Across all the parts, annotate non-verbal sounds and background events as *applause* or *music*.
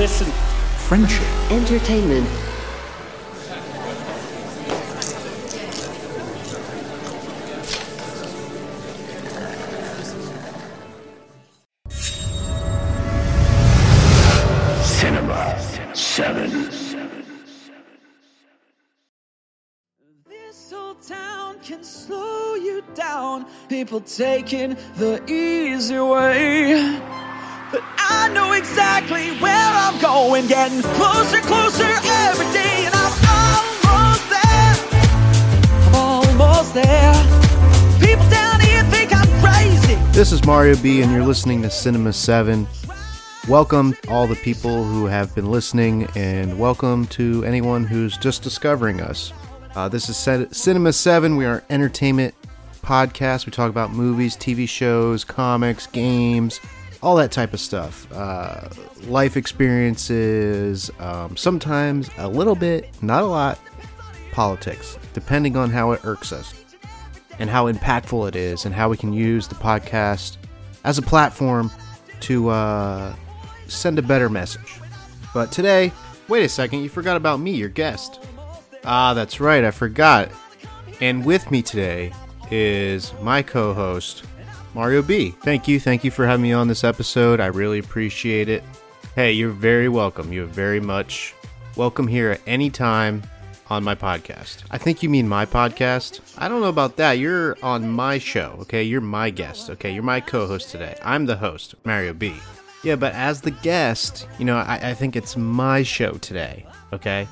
listen. friendship, Entertainment. cinema, seven. This old town can slow you down. People taking the easy way. But I know exactly where I'm going, getting closer, closer every day, and I'm almost there. I'm almost there. People down here think I'm crazy. This is Mario B, and you're listening to Cinema 7. Welcome, all the people who have been listening, and welcome to anyone who's just discovering us. Uh, this is Cinema 7. We are entertainment podcast. We talk about movies, TV shows, comics, games, all that type of stuff. Uh, life experiences, um, sometimes a little bit, not a lot, politics, depending on how it irks us and how impactful it is and how we can use the podcast as a platform to uh, send a better message. But today, wait a second, you forgot about me, your guest. Ah, that's right, I forgot. And with me today is my co host, Mario B. Thank you, thank you for having me on this episode. I really appreciate it. Hey, you're very welcome. You're very much welcome here at any time on my podcast. I think you mean my podcast. I don't know about that. You're on my show, okay? You're my guest, okay? You're my co host today. I'm the host, Mario B. Yeah, but as the guest, you know, I, I think it's my show today, okay?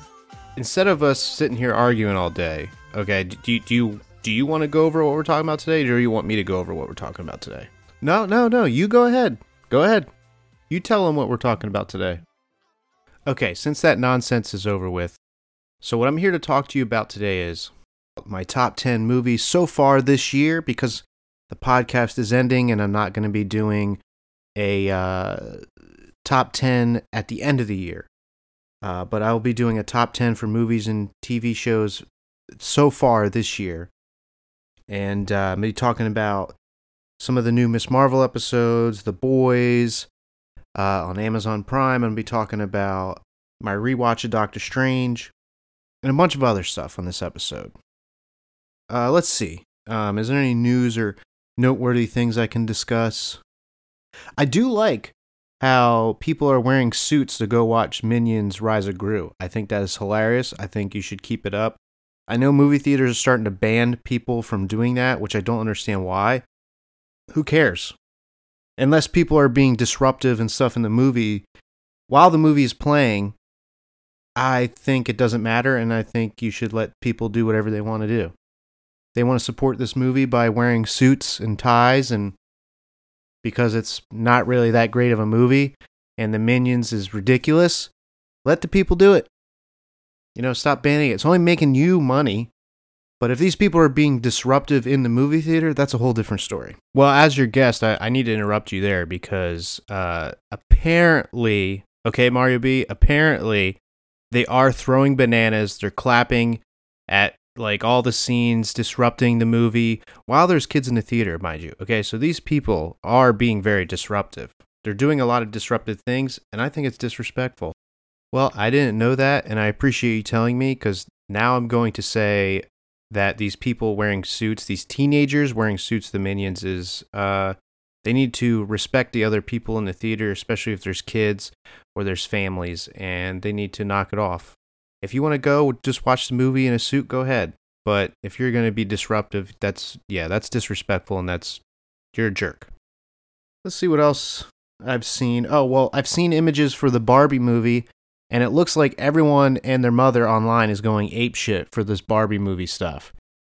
Instead of us sitting here arguing all day, okay, do do you, do you want to go over what we're talking about today, or do you want me to go over what we're talking about today? No, no, no. You go ahead. Go ahead. You tell them what we're talking about today. Okay, since that nonsense is over with, so, what I'm here to talk to you about today is my top 10 movies so far this year because the podcast is ending and I'm not going to be doing a uh, top 10 at the end of the year. Uh, but I will be doing a top 10 for movies and TV shows so far this year. And uh, I'm be talking about some of the new Miss Marvel episodes, The Boys uh, on Amazon Prime. I'm going to be talking about my rewatch of Doctor Strange and a bunch of other stuff on this episode. Uh, let's see. Um, is there any news or noteworthy things I can discuss? I do like how people are wearing suits to go watch Minions Rise of Gru. I think that is hilarious. I think you should keep it up. I know movie theaters are starting to ban people from doing that, which I don't understand why. Who cares? Unless people are being disruptive and stuff in the movie while the movie is playing, I think it doesn't matter, and I think you should let people do whatever they want to do. They want to support this movie by wearing suits and ties, and because it's not really that great of a movie, and the Minions is ridiculous, let the people do it. You know, stop banning it. It's only making you money. But if these people are being disruptive in the movie theater, that's a whole different story. Well, as your guest, I, I need to interrupt you there because uh, apparently, okay, Mario B, apparently they are throwing bananas. They're clapping at like all the scenes, disrupting the movie while there's kids in the theater, mind you. Okay, so these people are being very disruptive. They're doing a lot of disruptive things, and I think it's disrespectful. Well, I didn't know that, and I appreciate you telling me because now I'm going to say that these people wearing suits, these teenagers wearing suits, the minions, is uh, they need to respect the other people in the theater, especially if there's kids or there's families, and they need to knock it off. If you want to go just watch the movie in a suit, go ahead. But if you're going to be disruptive, that's yeah, that's disrespectful, and that's you're a jerk. Let's see what else I've seen. Oh well, I've seen images for the Barbie movie, and it looks like everyone and their mother online is going ape shit for this Barbie movie stuff.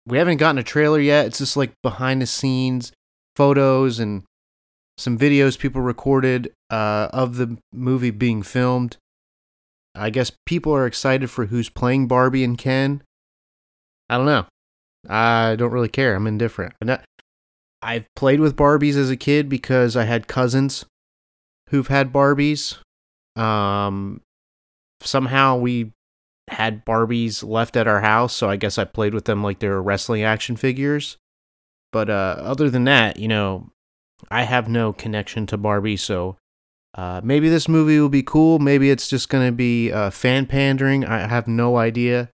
We haven't gotten a trailer yet. It's just like behind the scenes photos and some videos people recorded uh, of the movie being filmed. I guess people are excited for who's playing Barbie and Ken. I don't know. I don't really care. I'm indifferent. I'm not, I've played with Barbies as a kid because I had cousins who've had Barbies. Um, somehow we had Barbies left at our house, so I guess I played with them like they were wrestling action figures. But uh, other than that, you know, I have no connection to Barbie, so Uh, maybe this movie will be cool. Maybe it's just going to be uh, fan pandering. I have no idea.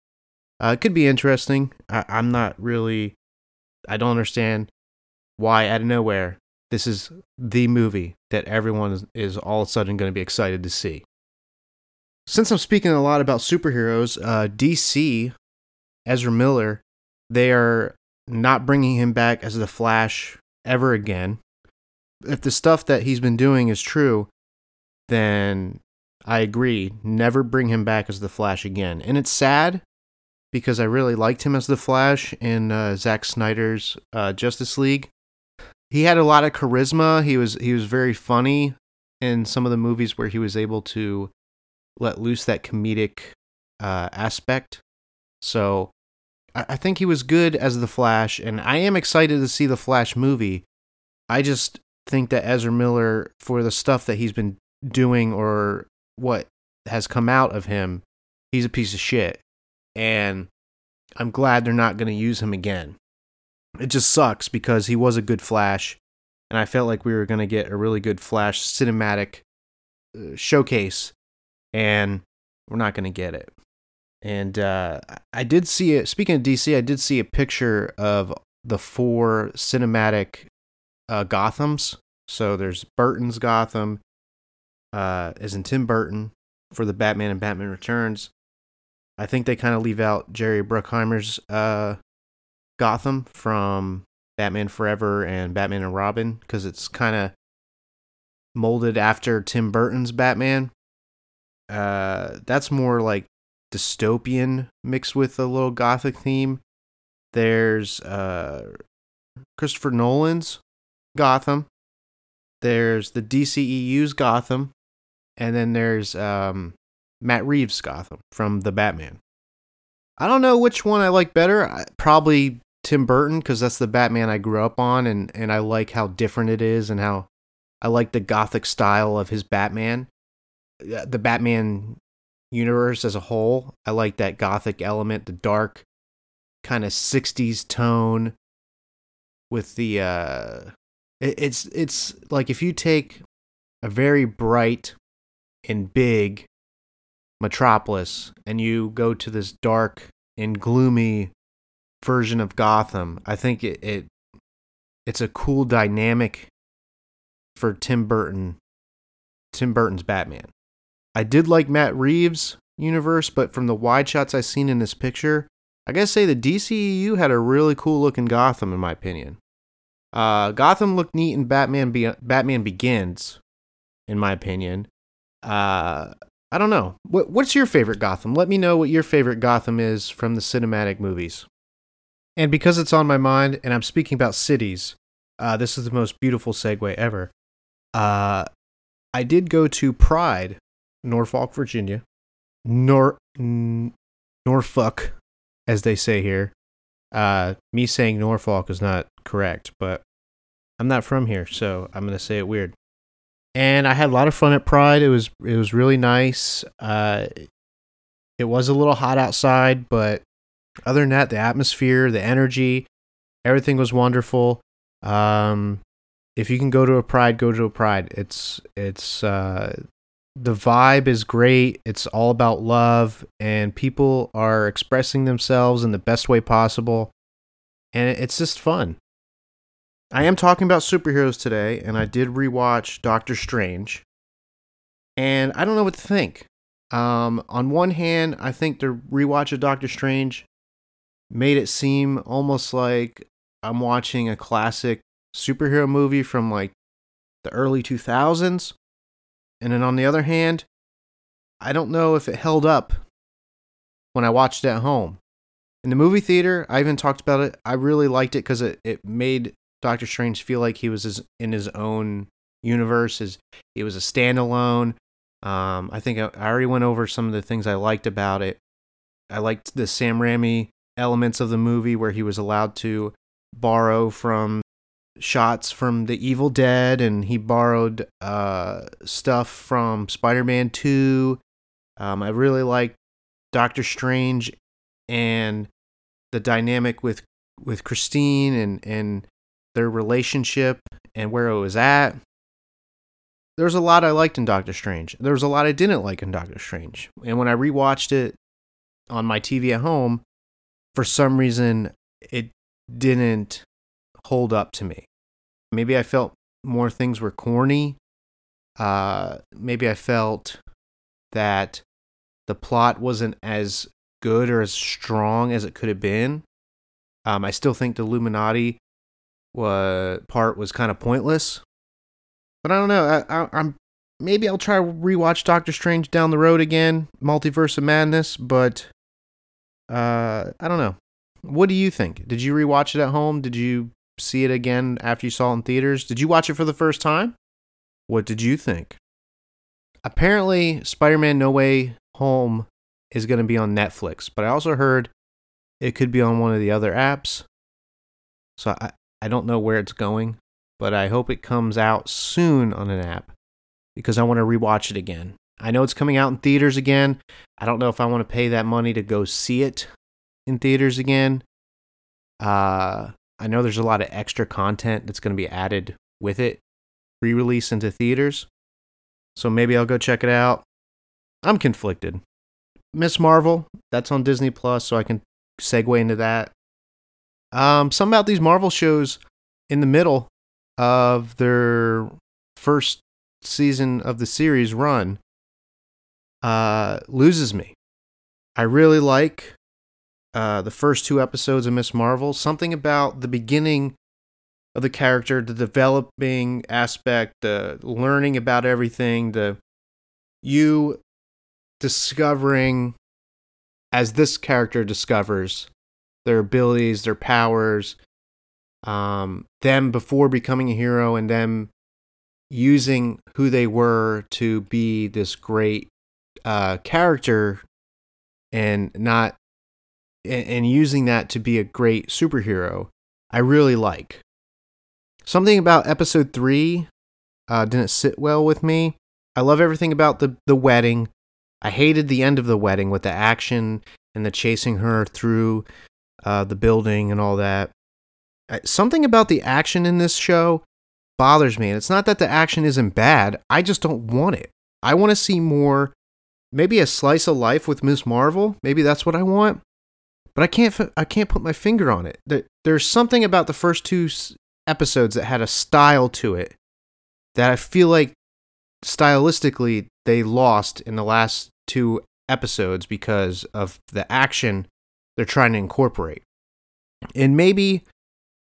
Uh, it could be interesting. I- I'm not really. I don't understand why out of nowhere this is the movie that everyone is, is all of a sudden going to be excited to see. Since I'm speaking a lot about superheroes, uh, DC, Ezra Miller, they are not bringing him back as the Flash ever again. If the stuff that he's been doing is true, then I agree. Never bring him back as the Flash again. And it's sad because I really liked him as the Flash in uh, Zack Snyder's uh, Justice League. He had a lot of charisma. He was he was very funny in some of the movies where he was able to let loose that comedic uh, aspect. So I, I think he was good as the Flash, and I am excited to see the Flash movie. I just think that Ezra Miller, for the stuff that he's been doing or what has come out of him, he's a piece of shit. And I'm glad they're not going to use him again. It just sucks because he was a good Flash, and I felt like we were going to get a really good Flash cinematic uh, showcase, and we're not going to get it. And uh, I did see it. Speaking of DC, I did see a picture of the four cinematic uh, Gothams. So there's Burton's Gotham, uh, as in Tim Burton for the Batman and Batman Returns. I think they kind of leave out Jerry Bruckheimer's uh, Gotham from Batman Forever and Batman and Robin because it's kind of molded after Tim Burton's Batman. Uh, that's more like dystopian mixed with a little gothic theme. There's uh, Christopher Nolan's Gotham. There's the DCEU's Gotham, and then there's um, Matt Reeves' Gotham from the Batman. I don't know which one I like better. I, probably Tim Burton because that's the Batman I grew up on, and and I like how different it is, and how I like the gothic style of his Batman. The Batman universe as a whole, I like that gothic element, the dark kind of '60s tone with the uh it's it's like if you take a very bright and big metropolis and you go to this dark and gloomy version of Gotham, I think it, it it's a cool dynamic for Tim Burton Tim Burton's Batman. I did like Matt Reeves' universe, but from the wide shots I've seen in this picture, I gotta say the DCEU had a really cool looking Gotham in my opinion. Uh, Gotham looked neat in Batman Be- Batman Begins, in my opinion. Uh, I don't know. What, what's your favorite Gotham? Let me know what your favorite Gotham is from the cinematic movies. And because it's on my mind, and I'm speaking about cities, uh, this is the most beautiful segue ever. Uh, I did go to Pride, Norfolk, Virginia. Nor N- Norfolk, as they say here. Uh, me saying Norfolk is not correct, but I'm not from here, so I'm gonna say it weird. And I had a lot of fun at Pride. It was it was really nice. Uh, it was a little hot outside, but other than that, the atmosphere, the energy, everything was wonderful. Um, if you can go to a Pride, go to a Pride. It's it's uh, the vibe is great. It's all about love, and people are expressing themselves in the best way possible, and it's just fun. I am talking about superheroes today, and I did rewatch Doctor Strange, and I don't know what to think. Um, on one hand, I think the rewatch of Doctor Strange made it seem almost like I'm watching a classic superhero movie from like the early 2000s. And then on the other hand, I don't know if it held up when I watched it at home. In the movie theater, I even talked about it. I really liked it because it, it made Doctor Strange feel like he was his, in his own universe. His, he was a standalone. Um, I think I, I already went over some of the things I liked about it. I liked the Sam Raimi elements of the movie where he was allowed to borrow from shots from the Evil Dead, and he borrowed uh, stuff from Spider Man 2. Um, I really liked Doctor Strange and the dynamic with with Christine and and their relationship and where it was at. there's a lot I liked in Doctor Strange. There was a lot I didn't like in Doctor Strange. And when I rewatched it on my TV at home, for some reason it didn't hold up to me. Maybe I felt more things were corny. Uh, maybe I felt that the plot wasn't as good or as strong as it could have been. Um, I still think the Illuminati uh, part was kind of pointless. But I don't know. I, I'm maybe I'll try rewatch Doctor Strange down the road again, Multiverse of Madness. But uh, I don't know. What do you think? Did you rewatch it at home? Did you see it again after you saw it in theaters? Did you watch it for the first time? What did you think? Apparently, Spider Man No Way Home is going to be on Netflix, but I also heard it could be on one of the other apps. So I, I don't know where it's going, but I hope it comes out soon on an app because I want to rewatch it again. I know it's coming out in theaters again. I don't know if I want to pay that money to go see it in theaters again. Uh, I know there's a lot of extra content that's going to be added with it, re release into theaters. So maybe I'll go check it out. I'm conflicted. Miss Marvel, that's on Disney Plus, so I can segue into that. Um, some about these Marvel shows in the middle of their first season of the series run uh, loses me. I really like uh, the first two episodes of Miss Marvel. Something about the beginning of the character, the developing aspect, the learning about everything, the you discovering as this character discovers their abilities, their powers, um, them before becoming a hero, and them using who they were to be this great uh, character, and not and, and using that to be a great superhero. I really like. Something about episode three uh, didn't sit well with me. I love everything about the the wedding. I hated the end of the wedding with the action and the chasing her through uh, the building and all that. Something about the action in this show bothers me. And it's not that the action isn't bad, I just don't want it. I want to see more, maybe a slice of life with Ms. Marvel. Maybe that's what I want. But I can't, I can't put my finger on it. There's something about the first two episodes that had a style to it that I feel like stylistically they lost in the last two episodes because of the action they're trying to incorporate. And maybe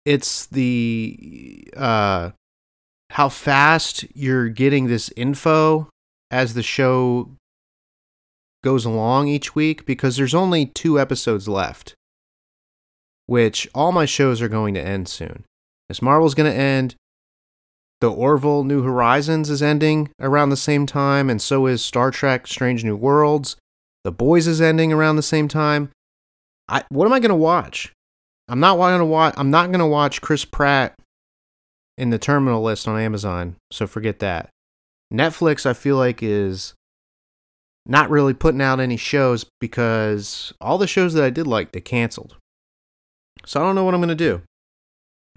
it's the uh how fast you're getting this info as the show goes along each week because there's only two episodes left which all my shows are going to end soon. Miss Marvel's going to end. The Orville New Horizons is ending around the same time, and so is Star Trek Strange New Worlds. The Boys is ending around the same time. I what am I gonna watch? I'm not going to watch. I'm not gonna watch Chris Pratt in the terminal list on Amazon. So forget that. Netflix, I feel like is not really putting out any shows because all the shows that I did like they canceled. So I don't know what I'm gonna do.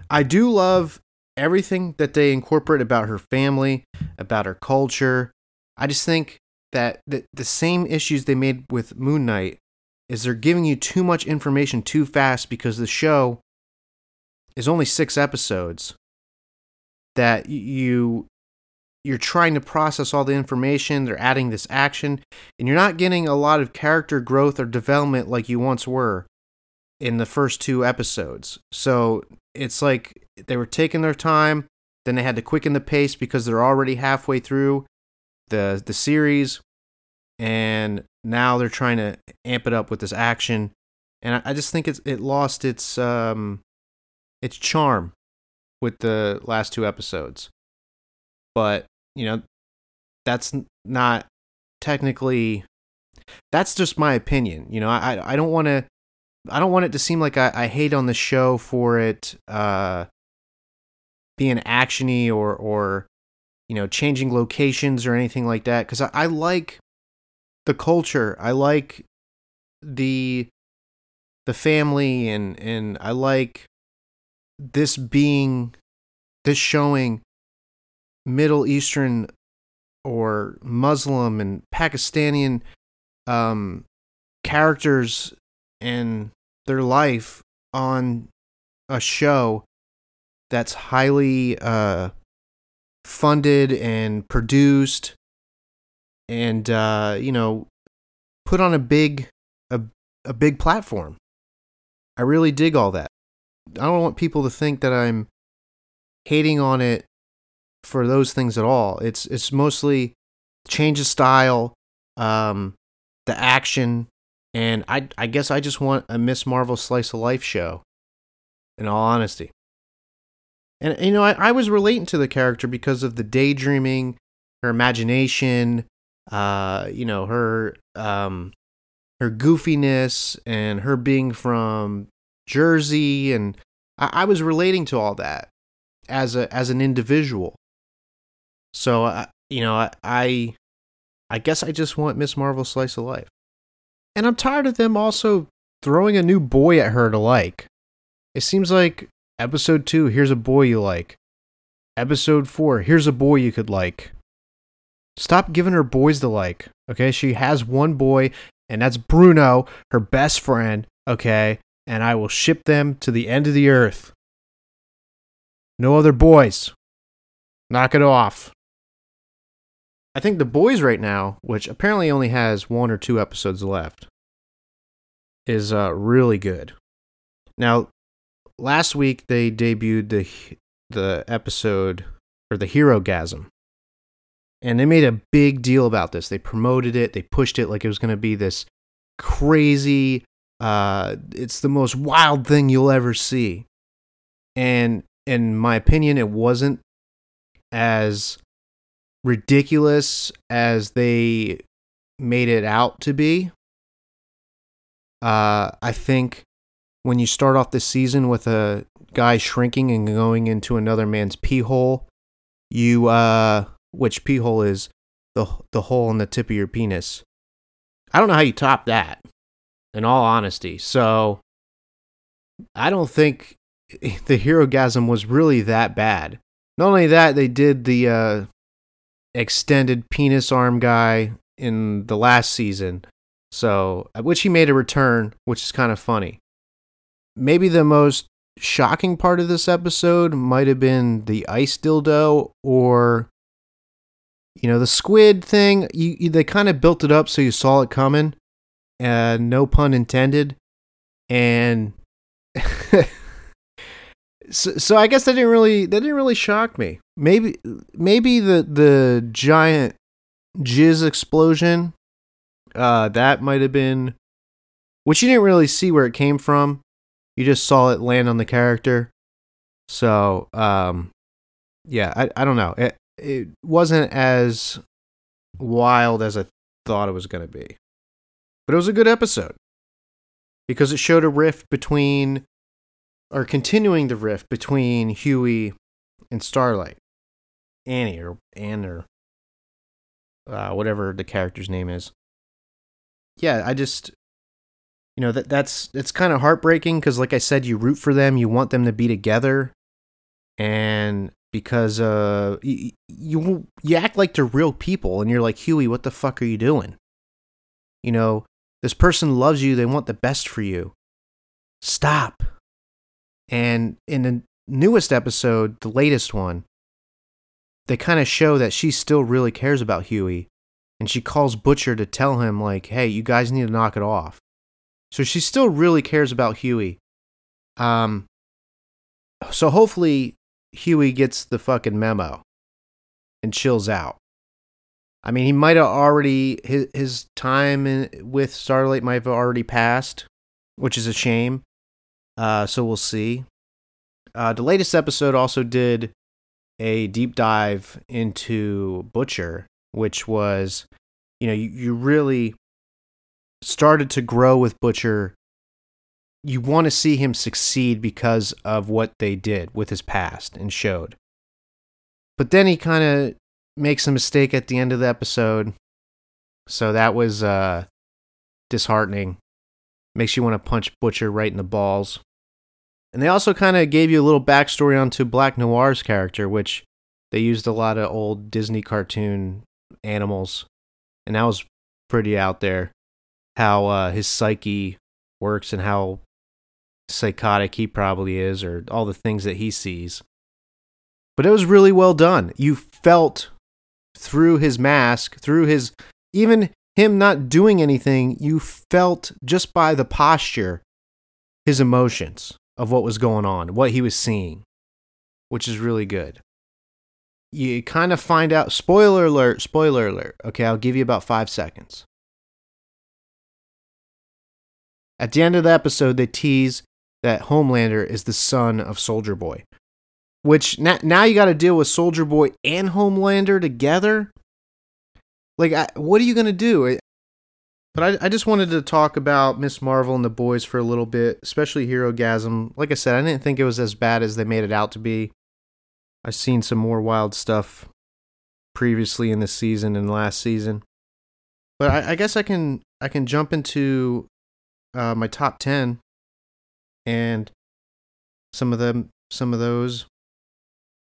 I do love everything that they incorporate about her family, about her culture. I just think that the, the same issues they made with Moon Knight is they're giving you too much information too fast because the show is only six episodes that you you're trying to process all the information they're adding this action and you're not getting a lot of character growth or development like you once were in the first two episodes so it's like they were taking their time then they had to quicken the pace because they're already halfway through the the series and now they're trying to amp it up with this action, and I, just think it's it lost its um its charm with the last two episodes. But you know, that's not technically. That's just my opinion. You know, I I don't want to. I don't want it to seem like I, I hate on the show for it uh, being actiony or or you know changing locations or anything like that because I, I like the culture. I like the the family and and I like this being this showing Middle Eastern or Muslim and Pakistani um, characters and their life on a show that's highly uh, funded and produced and uh, you know put on a big a, a big platform. I really dig all that. I don't want people to think that i'm hating on it for those things at all it's it's mostly change of style um the action and i i guess i just want a miss marvel slice of life show in all honesty and you know I, I was relating to the character because of the daydreaming her imagination uh, you know, her um, her goofiness and her being from Jersey, and I, I was relating to all that as a as an individual. So, uh, you know, I, I I guess I just want Miss Marvel slice of life, and I'm tired of them also throwing a new boy at her to like. It seems like episode two, here's a boy you like. Episode four, here's a boy you could like. Stop giving her boys to like. Okay, she has one boy, and that's Bruno, her best friend. Okay, and I will ship them to the end of the earth. No other boys. Knock it off. I think the boys right now, which apparently only has one or two episodes left, is uh, really good. Now, last week they debuted the the episode or the Herogasm and they made a big deal about this. They promoted it, they pushed it like it was going to be this crazy, uh, it's the most wild thing you'll ever see. And in my opinion, it wasn't as ridiculous as they made it out to be. Uh, I think when you start off the season with a guy shrinking and going into another man's pee hole, you uh which pee hole is the the hole in the tip of your penis. I don't know how you top that. In all honesty, so I don't think *laughs* the Herogasm was really that bad. Not only that, they did the uh, extended penis arm guy in the last season, so which he made a return, which is kind of funny. Maybe the most shocking part of this episode might have been the ice dildo or you know the squid thing. You, you they kind of built it up so you saw it coming and no pun intended. And *laughs* so, so i guess that didn't really that didn't really shock me. Maybe maybe the the giant jizz explosion uh that might have been which you didn't really see where it came from. You just saw it land on the character. So um yeah i, I don't know. It, it wasn't as wild as I thought it was going to be. But it was a good episode because it showed a rift between, or continuing the rift between Huey and Starlight. Annie or Anne or uh, whatever the character's name is. Yeah, I just, you know, that that's it's kind of heartbreaking because, like I said, you root for them, you want them to be together, and because uh you, you you act like they're real people and you're like Huey, what the fuck are you doing you know this person loves you they want the best for you stop and in the newest episode the latest one they kind of show that she still really cares about Huey. and she calls Butcher to tell him like hey you guys need to knock it off so she still really cares about Huey. um so hopefully Huey gets the fucking memo and chills out. I mean, he might have already his his time in, with Starlight might have already passed, which is a shame. Uh, so we'll see. Uh, the latest episode also did a deep dive into Butcher, which was, you know, you, you really started to grow with Butcher you want to see him succeed because of what they did with his past and showed. But then he kind of makes a mistake at the end of the episode. So that was uh, disheartening. Makes you want to punch Butcher right in the balls. And they also kind of gave you a little backstory onto Black Noir's character, which they used a lot of old Disney cartoon animals, and that was pretty out there. How uh, his psyche works and how psychotic he probably is, or all the things that he sees. But it was really well done. You felt through his mask, through his even him not doing anything, you felt just by the posture his emotions of what was going on, what he was seeing, which is really good. You kind of find out spoiler alert, spoiler alert. Okay, I'll give you about 5 seconds. At the end of the episode, they tease that Homelander is the son of Soldier Boy. Which now, you got to deal with Soldier Boy and Homelander together. Like, I, what are you gonna do? But I, I just wanted to talk about Miss Marvel and the boys for a little bit, especially Herogasm. Like I said, I didn't think it was as bad as they made it out to be. I've seen some more wild stuff previously in this season and last season. But I, I guess I can I can jump into uh, my top ten and some of them some of those.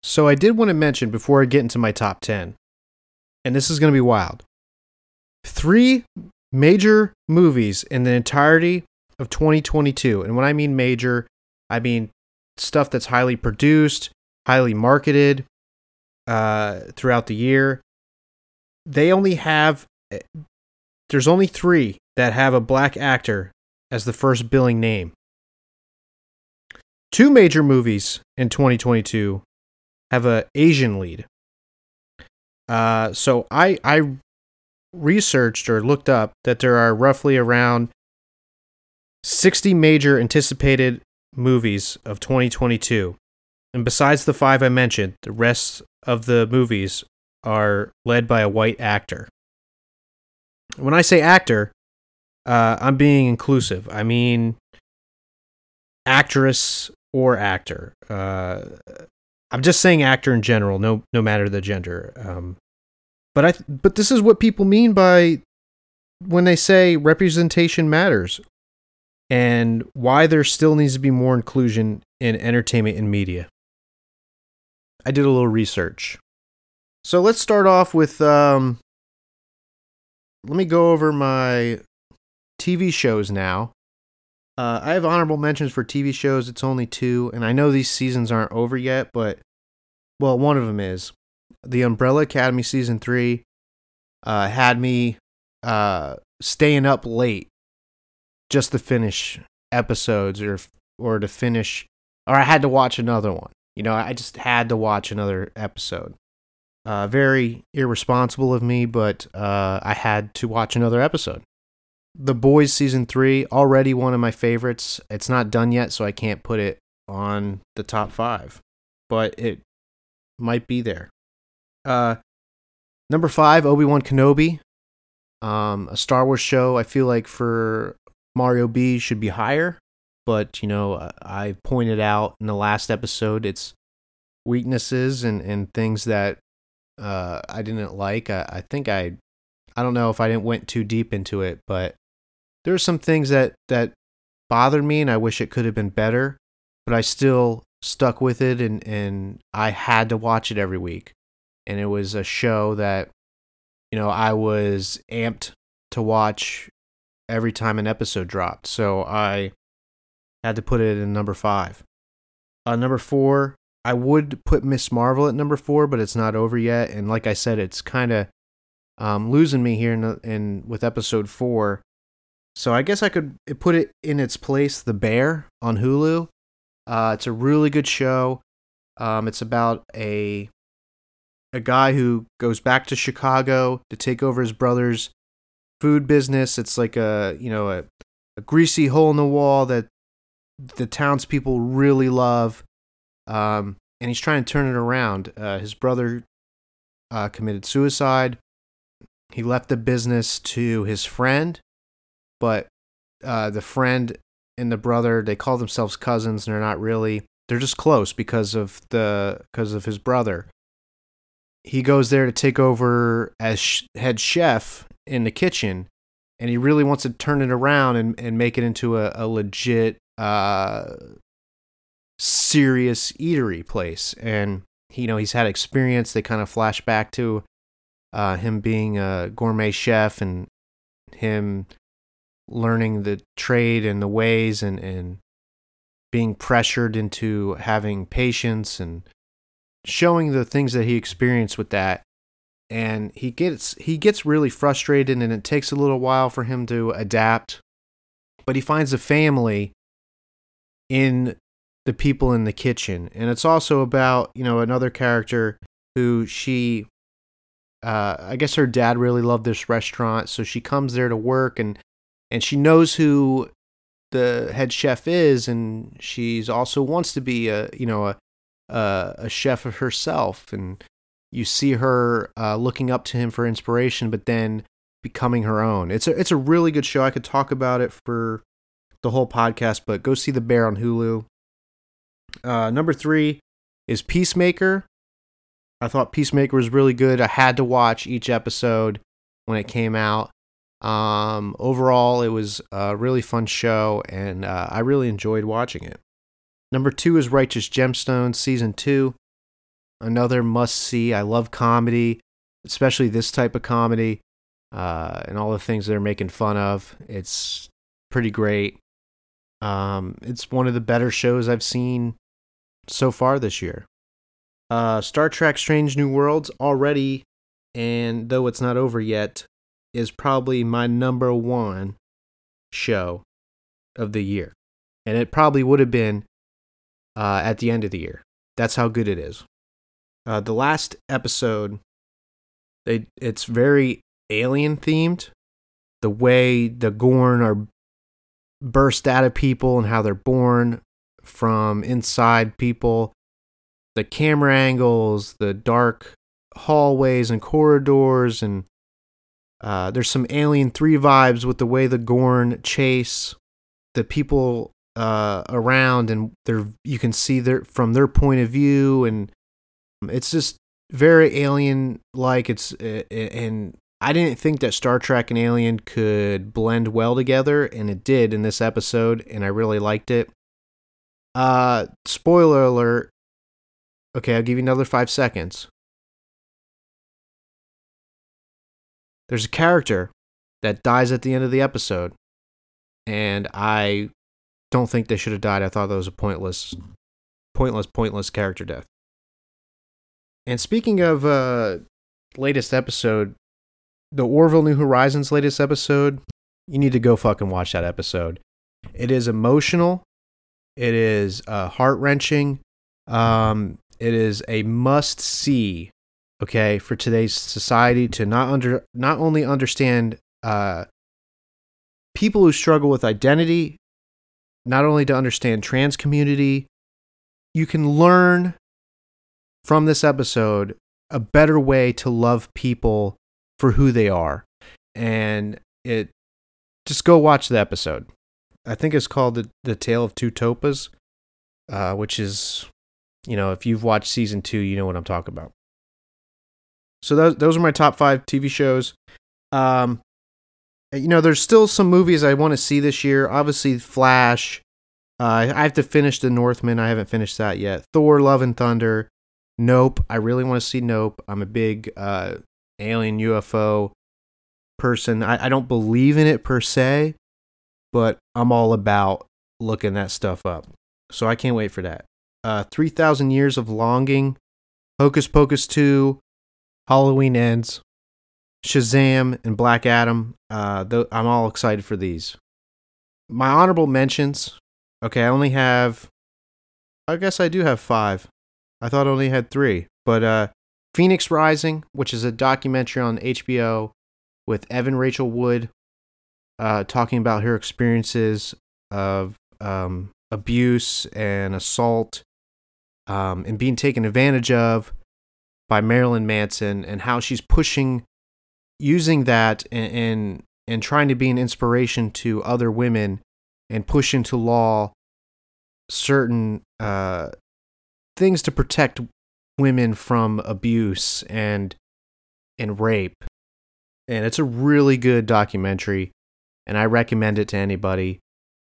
So I did want to mention before I get into my top ten, and this is going to be wild. Three major movies in the entirety of 2022. And when I mean major, I mean stuff that's highly produced, highly marketed uh, throughout the year. They only have, eh, there's only three that have a black actor as the first billing name. Two major movies in 2022 have a Asian lead. Uh, so I I researched or looked up that there are roughly around 60 major anticipated movies of 2022. And besides the five I mentioned, the rest of the movies are led by a white actor. When I say actor, uh, I'm being inclusive. I mean actress or actor. Uh, I'm just saying actor in general, no no matter the gender. Um, but I but this is what people mean by when they say representation matters and why there still needs to be more inclusion in entertainment and media. I did a little research. So let's start off with um let me go over my TV shows now. Uh, I have honorable mentions for TV shows. It's only two, and I know these seasons aren't over yet, but well, one of them is the Umbrella Academy season three uh, had me uh, staying up late just to finish episodes or or to finish or I had to watch another one. You know, I just had to watch another episode. Uh, very irresponsible of me, but uh, I had to watch another episode. The Boys season three already one of my favorites. It's not done yet, so I can't put it on the top five, but it might be there. Uh, number five, Obi Wan Kenobi. Um, a Star Wars show. I feel like for Mario B should be higher, but you know, I pointed out in the last episode its weaknesses and and things that uh, I didn't like. I, I think I, I don't know if I didn't went too deep into it, but there are some things that that bothered me, and I wish it could have been better. But I still stuck with it, and and I had to watch it every week and it was a show that you know I was amped to watch every time an episode dropped. So I had to put it in number five. Uh, number four, I would put Miss Marvel at number four, but it's not over yet. And like I said, it's kind of um, losing me here in, in with episode four. So I guess I could put it in its place, The Bear on Hulu. Uh, it's a really good show. Um, it's about a a guy who goes back to Chicago to take over his brother's food business. It's like a you know a, a greasy hole in the wall that the townspeople really love, um, and he's trying to turn it around. Uh, his brother uh, committed suicide. He left the business to his friend, but uh, the friend and the brother they call themselves cousins, and they're not really. They're just close because of the because of his brother he goes there to take over as sh- head chef in the kitchen and he really wants to turn it around and, and make it into a, a legit uh, serious eatery place. And you know he's had experience. They kind of flash back to uh, him being a gourmet chef and him learning the trade and the ways and, and being pressured into having patience and showing the things that he experienced with that. And he gets he gets really frustrated and it takes a little while for him to adapt. But he finds a family in the people in the kitchen. And it's also about you know another character who she uh, I guess her dad really loved this restaurant, so she comes there to work and and she knows who the head chef is, and she's also wants to be a you know a a, a chef of herself, and you see her uh, looking up to him for inspiration, but then becoming her own. It's a it's a really good show. I could talk about it for the whole podcast, but go see The Bear on Hulu. Uh, number three is Peacemaker. I thought Peacemaker was really good. I had to watch each episode when it came out. Um, overall, it was a really fun show, and uh, I really enjoyed watching it. Number two is Righteous Gemstones season two. Another must see. I love comedy, especially this type of comedy, uh, and all the things they're making fun of. It's pretty great. Um, it's one of the better shows I've seen so far this year. Uh, Star Trek Strange New Worlds already, and though it's not over yet, is probably my number one show of the year. And it probably would have been uh, at the end of the year. That's how good it is. Uh, the last episode, they it's very alien themed. The way the Gorn are burst out of people and how they're born from inside people the camera angles, the dark hallways and corridors, and uh, there's some Alien 3 vibes with the way the Gorn chase the people uh, around, and they're, you can see their, from their point of view, and it's just very alien like. It's and I didn't think that Star Trek and Alien could blend well together, and it did in this episode, and I really liked it. Uh, spoiler alert: Okay, I'll give you another five seconds. There's a character that dies at the end of the episode, and I don't think they should have died. I thought that was a pointless, pointless, pointless character death. And speaking of uh, latest episode, the Orville New Horizons latest episode, you need to go fucking watch that episode. It is emotional. It is uh, heart wrenching. Um, it is a must see okay for today's society to not under not only understand uh, people who struggle with identity not only to understand trans community you can learn from this episode a better way to love people for who they are and it just go watch the episode i think it's called the, the tale of two Topas uh, which is you know, if you've watched season two, you know what I'm talking about. So those those are my top five TV shows. Um, you know, there's still some movies I want to see this year. Obviously, Flash. Uh, I have to finish The Northman. I haven't finished that yet. Thor: Love and Thunder. Nope. I really want to see Nope. I'm a big uh, alien UFO person. I, I don't believe in it per se, but I'm all about looking that stuff up. So I can't wait for that uh, 3,000 Years of Longing, Hocus Pocus 2, Halloween Ends, Shazam, and Black Adam. Uh, th- I'm all excited for these. My honorable mentions. Okay, I only have. I guess I do have five. I thought I only had three. But uh, Phoenix Rising, which is a documentary on HBO with Evan Rachel Wood, uh, talking about her experiences of um, abuse and assault um, and being taken advantage of by Marilyn Manson and how she's pushing, using that and, and, trying to be an inspiration to other women and push into law certain uh, things to protect women from abuse and and rape. And it's a really good documentary, and I recommend it to anybody.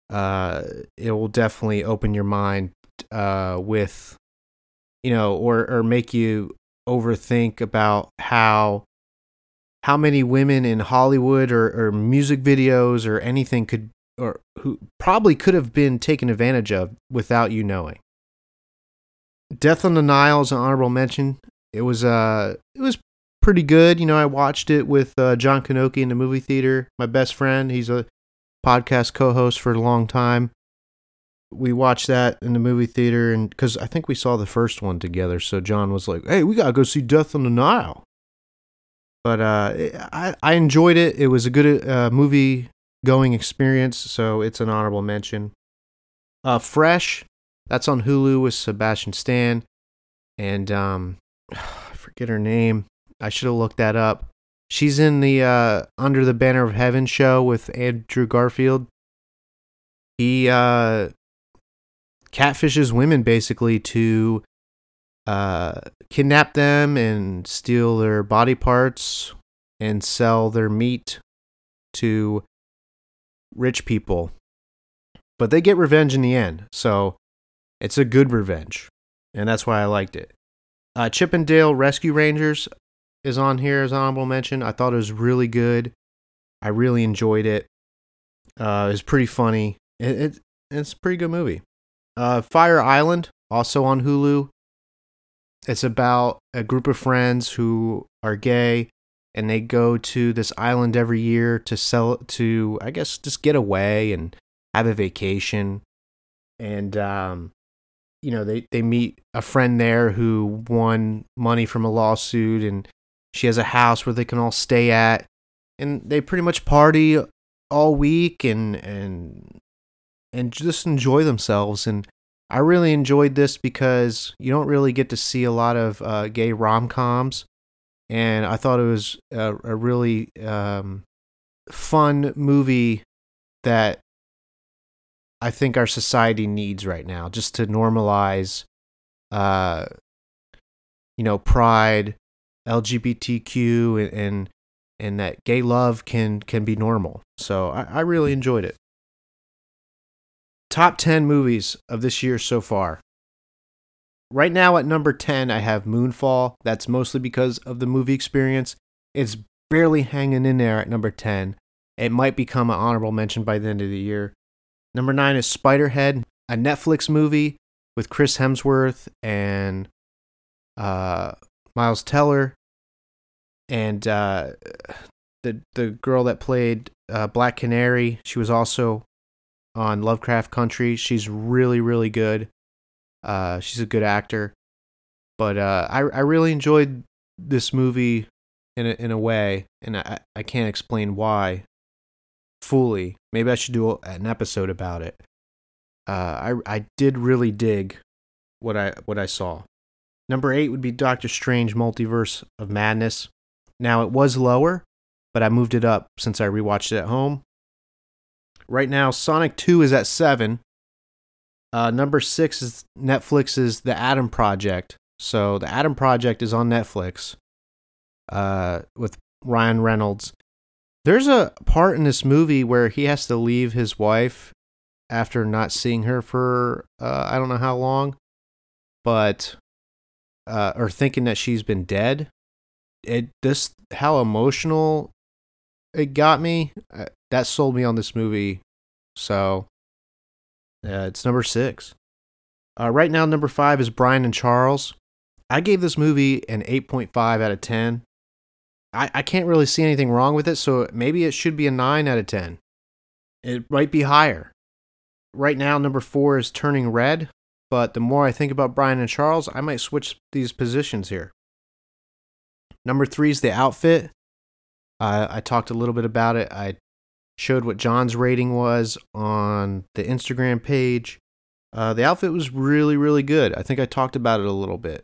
Uh, it will definitely open your mind uh, with you know, or or make you overthink about how how many women in Hollywood or, or music videos or anything could or who probably could have been taken advantage of without you knowing. Death on the Nile is an honorable mention. It was uh it was pretty good. You know, I watched it with uh, John Kanoki in the movie theater. My best friend, he's a podcast co-host for a long time. We watched that in the movie theater, and because I think we saw the first one together, so John was like, "Hey, we gotta go see Death on the Nile." But uh, I I enjoyed it. It was a good uh, movie going experience, so it's an honorable mention. Uh, Fresh, that's on Hulu with Sebastian Stan, and um, *sighs* I forget her name. I should have looked that up. She's in the uh, Under the Banner of Heaven show with Andrew Garfield. He uh, catfishes women basically to uh, kidnap them and steal their body parts and sell their meat to rich people. But they get revenge in the end, so it's a good revenge, and that's why I liked it. Uh, Chip 'n Dale Rescue Rangers is on here as honorable mention. I thought it was really good. I really enjoyed it. Uh, it was pretty funny. It, it it's a pretty good movie. Uh, Fire Island also on Hulu. It's about a group of friends who are gay and they go to this island every year to sell to I guess just get away and have a vacation. And um you know, they they meet a friend there who won money from a lawsuit and she has a house where they can all stay at and they pretty much party all week and and and just enjoy themselves and I really enjoyed this because you don't really get to see a lot of uh, gay rom coms and I thought it was a, a really um, fun movie that I think our society needs right now, just to normalize, uh, you know, pride, LGBTQ, and, and and that gay love can can be normal. So I, I really enjoyed it. Top ten movies of this year so far. Right now at number 10, I have Moonfall. That's mostly because of the movie experience. It's barely hanging in there at number 10. It might become an honorable mention by the end of the year. Number 9 is Spiderhead, a Netflix movie with Chris Hemsworth and uh, Miles Teller and uh, the the girl that played uh, Black Canary. She was also on Lovecraft Country. She's really really good. Uh, she's a good actor, but uh, I I really enjoyed this movie in a, in a way, and I I can't explain why fully. Maybe I should do an episode about it. Uh, I I did really dig what I what I saw. Number eight would be Doctor Strange: Multiverse of Madness. Now it was lower, but I moved it up since I rewatched it at home. Right now, Sonic 2 is at seven, uh, number six is Netflix's The Adam Project. So The Adam Project is on Netflix uh, with Ryan Reynolds. There's a part in this movie where he has to leave his wife after not seeing her for uh, I don't know how long, but uh, or thinking that she's been dead. It this how emotional it got me. Uh, that sold me on this movie. So uh, it's number six. Uh, right now, number five is Brian and Charles. I gave this movie an 8.5 out of 10. I, I can't really see anything wrong with it, so maybe it should be a 9 out of 10. It might be higher. Right now, number four is Turning Red, but the more I think about Brian and Charles, I might switch these positions here. Number three is The Outfit. Uh, I talked a little bit about it. I showed what John's rating was on the Instagram page. Uh, the outfit was really, really good. I think I talked about it a little bit.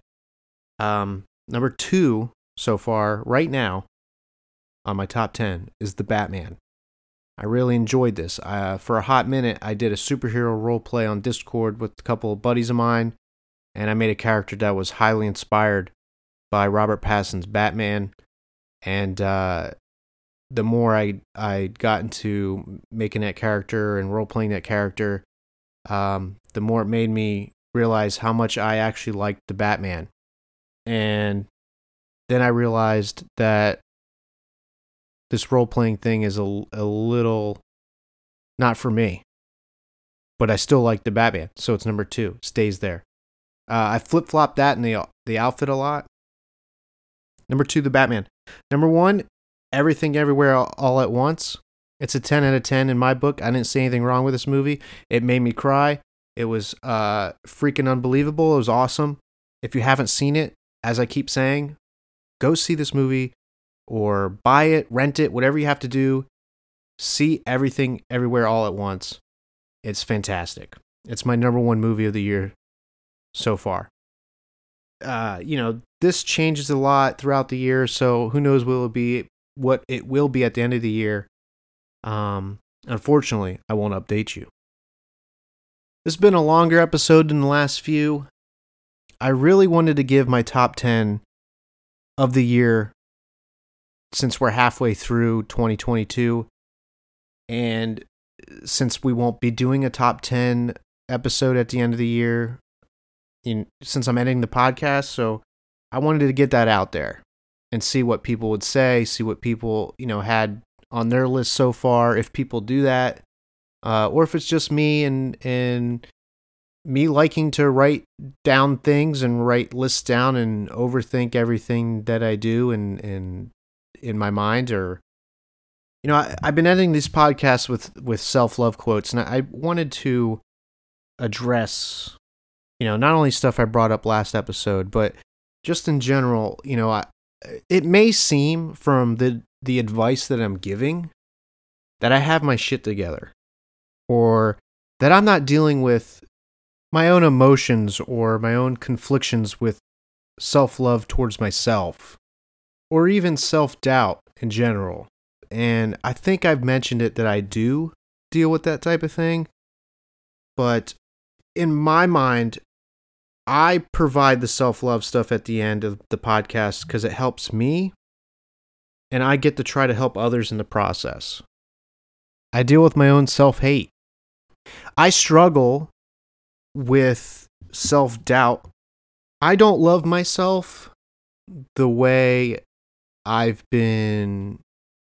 Um, number two so far, right now, on my top 10 is the Batman. I really enjoyed this. Uh, for a hot minute, I did a superhero role play on Discord with a couple of buddies of mine, and I made a character that was highly inspired by Robert Pattinson's Batman. And uh, the more I I got into making that character and role playing that character, um, the more it made me realize how much I actually liked the Batman. And then I realized that this role playing thing is a, a little not for me. But I still like the Batman, so it's number two. Stays there. Uh, I flip flop that in the the outfit a lot. Number two, the Batman. Number one, everything everywhere all, at once. It's a 10 out of 10 in my book. I didn't see anything wrong with this movie. It made me cry. It was uh, freaking unbelievable. It was awesome. If you haven't seen it, as I keep saying, go see this movie or buy it, rent it, whatever you have to do. See everything everywhere all at once. It's fantastic. It's my number one movie of the year so far. Uh, you know, this changes a lot throughout the year, so who knows what it will be what it will be at the end of the year. Um, unfortunately, I won't update you. This has been a longer episode than the last few. I really wanted to give my top 10 of the year since we're halfway through 2022. And since we won't be doing a top 10 episode at the end of the year, in, since I'm editing the podcast, so I wanted to get that out there and see what people would say, see what people, you know, had on their list so far, if people do that, uh, or if it's just me and and me liking to write down things and write lists down and overthink everything that I do and and in my mind or you know I, have been editing these podcasts with with self love quotes and I, I wanted to address you know not only stuff I brought up last episode but just in general you know I, it may seem from the the advice that I'm giving that I have my shit together or that I'm not dealing with my own emotions or my own conflictions with self love towards myself or even self doubt in general. And I think I've mentioned it that I do deal with that type of thing. But in my mind, I provide the self love stuff at the end of the podcast because it helps me and I get to try to help others in the process. I deal with my own self hate. I struggle with self doubt. I don't love myself the way I've been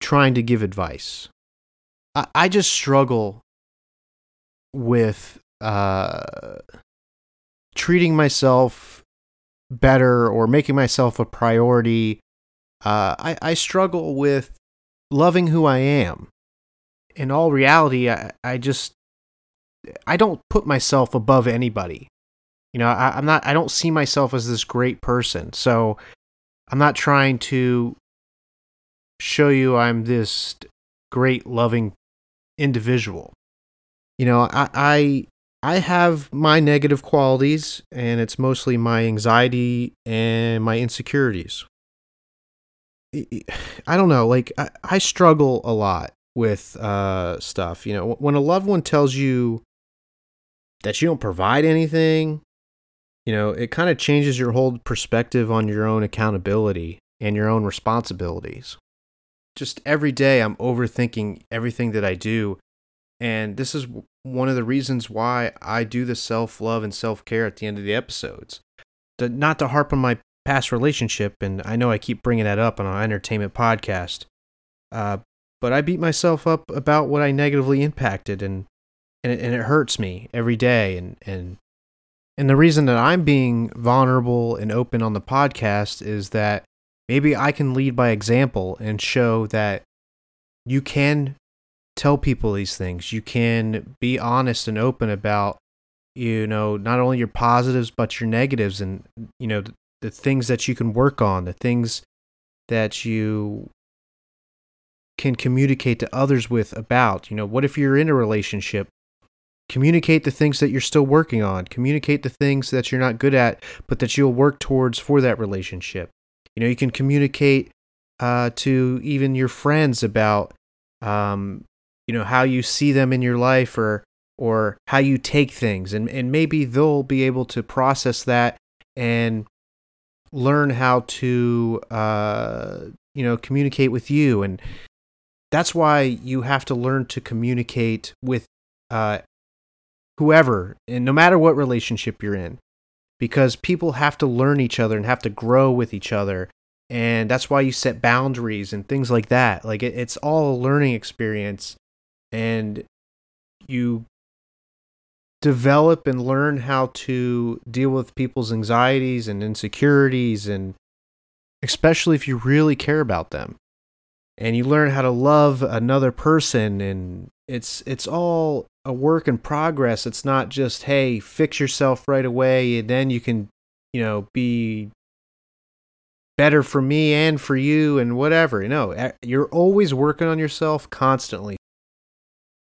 trying to give advice. I, I just struggle with uh, treating myself better or making myself a priority. Uh, I, I struggle with loving who I am. In all reality, I, I just I don't put myself above anybody. You know, I, I'm not I don't see myself as this great person. So I'm not trying to show you I'm this great loving individual. You know, I, I I have my negative qualities, and it's mostly my anxiety and my insecurities. I don't know, like, I, I struggle a lot with uh, stuff. You know, when a loved one tells you that you don't provide anything, you know, it kind of changes your whole perspective on your own accountability and your own responsibilities. Just every day, I'm overthinking everything that I do and this is one of the reasons why I do the self love and self care at the end of the episodes. To, not to harp on my past relationship, and I know I keep bringing that up on our entertainment podcast, uh, but I beat myself up about what I negatively impacted, and and it, and it hurts me every day. And, and and the reason that I'm being vulnerable and open on the podcast is that maybe I can lead by example and show that you can tell people these things. You can be honest and open about, you know, not only your positives but your negatives, and you know the, the things that you can work on, the things that you can communicate to others with about. You know, what if you're in a relationship? Communicate the things that you're still working on. Communicate the things that you're not good at, but that you'll work towards for that relationship. You know, you can communicate uh, to even your friends about um, you know how you see them in your life or or how you take things. And and maybe they'll be able to process that and learn how to uh you know communicate with you. And that's why you have to learn to communicate with uh whoever and no matter what relationship you're in because people have to learn each other and have to grow with each other. And that's why you set boundaries and things like that. Like it, it's all a learning experience and you develop and learn how to deal with people's anxieties and insecurities and especially if you really care about them. And you learn how to love another person and it's it's all a work in progress. It's not just hey fix yourself right away and then you can you know be better for me and for you and whatever. You know you're always working on yourself constantly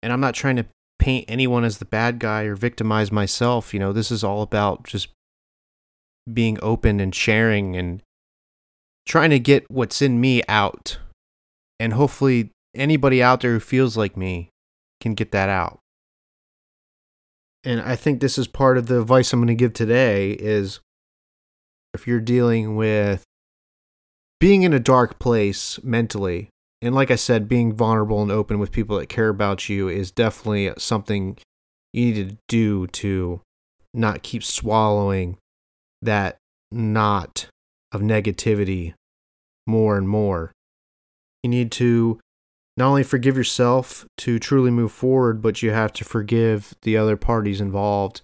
and i'm not trying to paint anyone as the bad guy or victimize myself. You know, this is all about just being open and sharing and trying to get what's in me out. And hopefully, anybody out there who feels like me can get that out. And I think this is part of the advice I'm going to give today is if you're dealing with being in a dark place mentally and like I said, being vulnerable and open with people that care about you is definitely something you need to do to not keep swallowing that knot of negativity more and more. You need to not only forgive yourself to truly move forward, but you have to forgive the other parties involved.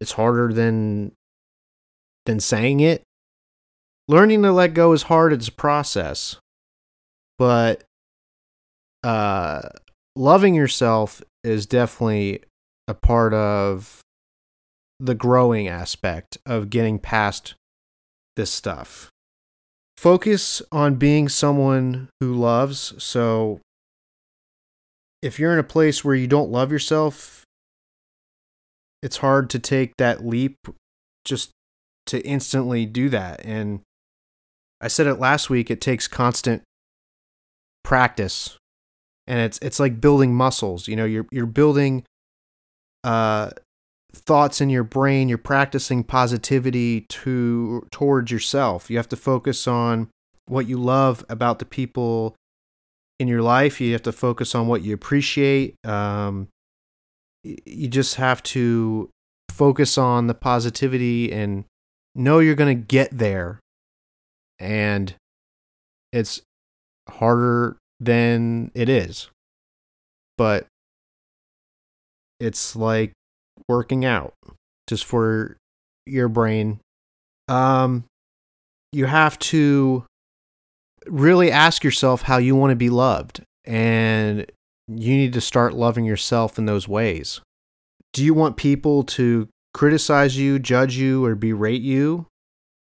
It's harder than than saying it. Learning to let go is hard, it's a process but uh, loving yourself is definitely a part of the growing aspect of getting past this stuff. Focus on being someone who loves. So, if you're in a place where you don't love yourself, it's hard to take that leap just to instantly do that. And I said it last week, it takes constant practice. And it's it's like building muscles you know you're you're building uh thoughts in your brain you're practicing positivity to towards yourself. You have to focus on what you love about the people in your life. You have to focus on what you appreciate. Um you just have to focus on the positivity and know you're going to get there. And it's harder than it is. But it's like working out just for your brain. Um you have to really ask yourself how you want to be loved and you need to start loving yourself in those ways. Do you want people to criticize you, judge you, or berate you?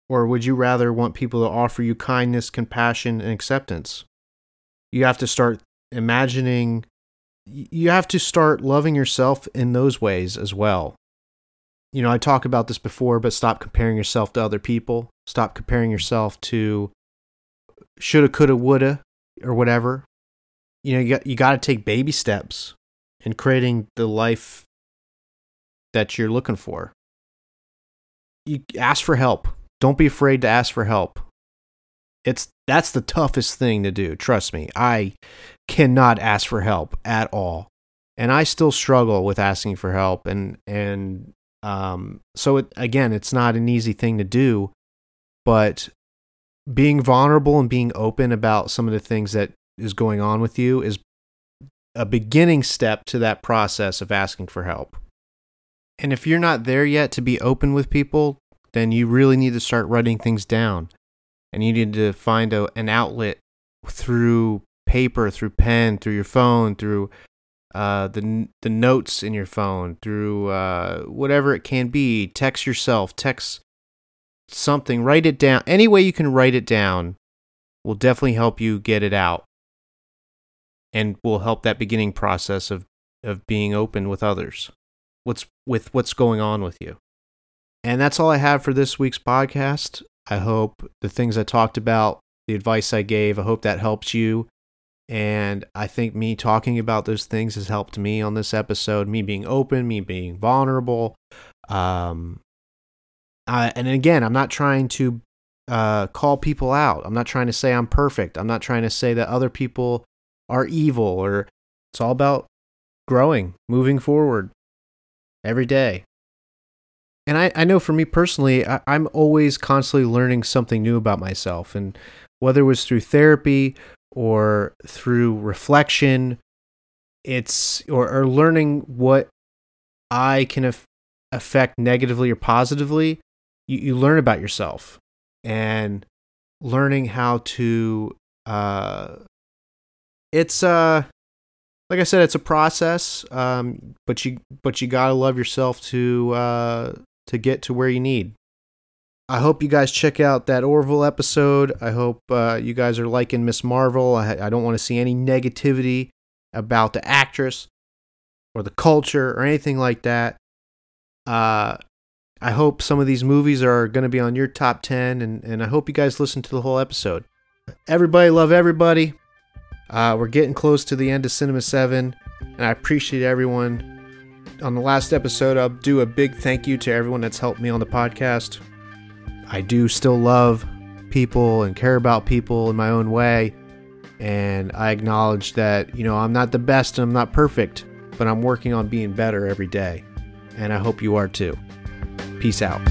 Or would you rather want people to offer you kindness, compassion, and acceptance? You have to start imagining, you have to start loving yourself in those ways as well. You know, I talk about this before, but stop comparing yourself to other people. Stop comparing yourself to shoulda, coulda, woulda, or whatever. You know, you got, you got to take baby steps in creating the life that you're looking for. You ask for help. Don't be afraid to ask for help. It's that's the toughest thing to do, trust me. I cannot ask for help at all. And I still struggle with asking for help and and um so it again, it's not an easy thing to do, but being vulnerable and being open about some of the things that is going on with you is a beginning step to that process of asking for help. And if you're not there yet to be open with people, then you really need to start writing things down. And you need to find a, an outlet through paper, through pen, through your phone, through uh, the the notes in your phone, through uh, whatever it can be. Text yourself, text something, write it down. Any way you can write it down will definitely help you get it out, and will help that beginning process of of being open with others. What's with what's going on with you. And that's all I have for this week's podcast. I hope the things I talked about, the advice I gave, I hope that helps you. And I think me talking about those things has helped me on this episode, me being open, me being vulnerable. Um, and again, I'm not trying to uh, call people out. I'm not trying to say I'm perfect. I'm not trying to say that other people are evil or it's all about growing, moving forward every day and I, I know for me personally, I, am always constantly learning something new about myself. And whether it was through therapy or through reflection. It's or, or learning what I can af- affect negatively or positively. You, you learn about yourself and learning how to. Uh, it's uh, like I said, it's a process. Um, but you but you gotta love yourself to uh to get to where you need. I hope you guys check out that Orville episode. I hope uh, you guys are liking Ms. Marvel. I, I don't want to see any negativity about the actress or the culture or anything like that. Uh, I hope some of these movies are going to be on your top 10, and, and I hope you guys listen to the whole episode. Everybody, love everybody. Uh, we're getting close to the end of Cinema 7, and I appreciate everyone. On the last episode, I'll do a big thank you to everyone that's helped me on the podcast. I do still love people and care about people in my own way. And I acknowledge that, you know, I'm not the best and I'm not perfect, but I'm working on being better every day. And I hope you are too. Peace out.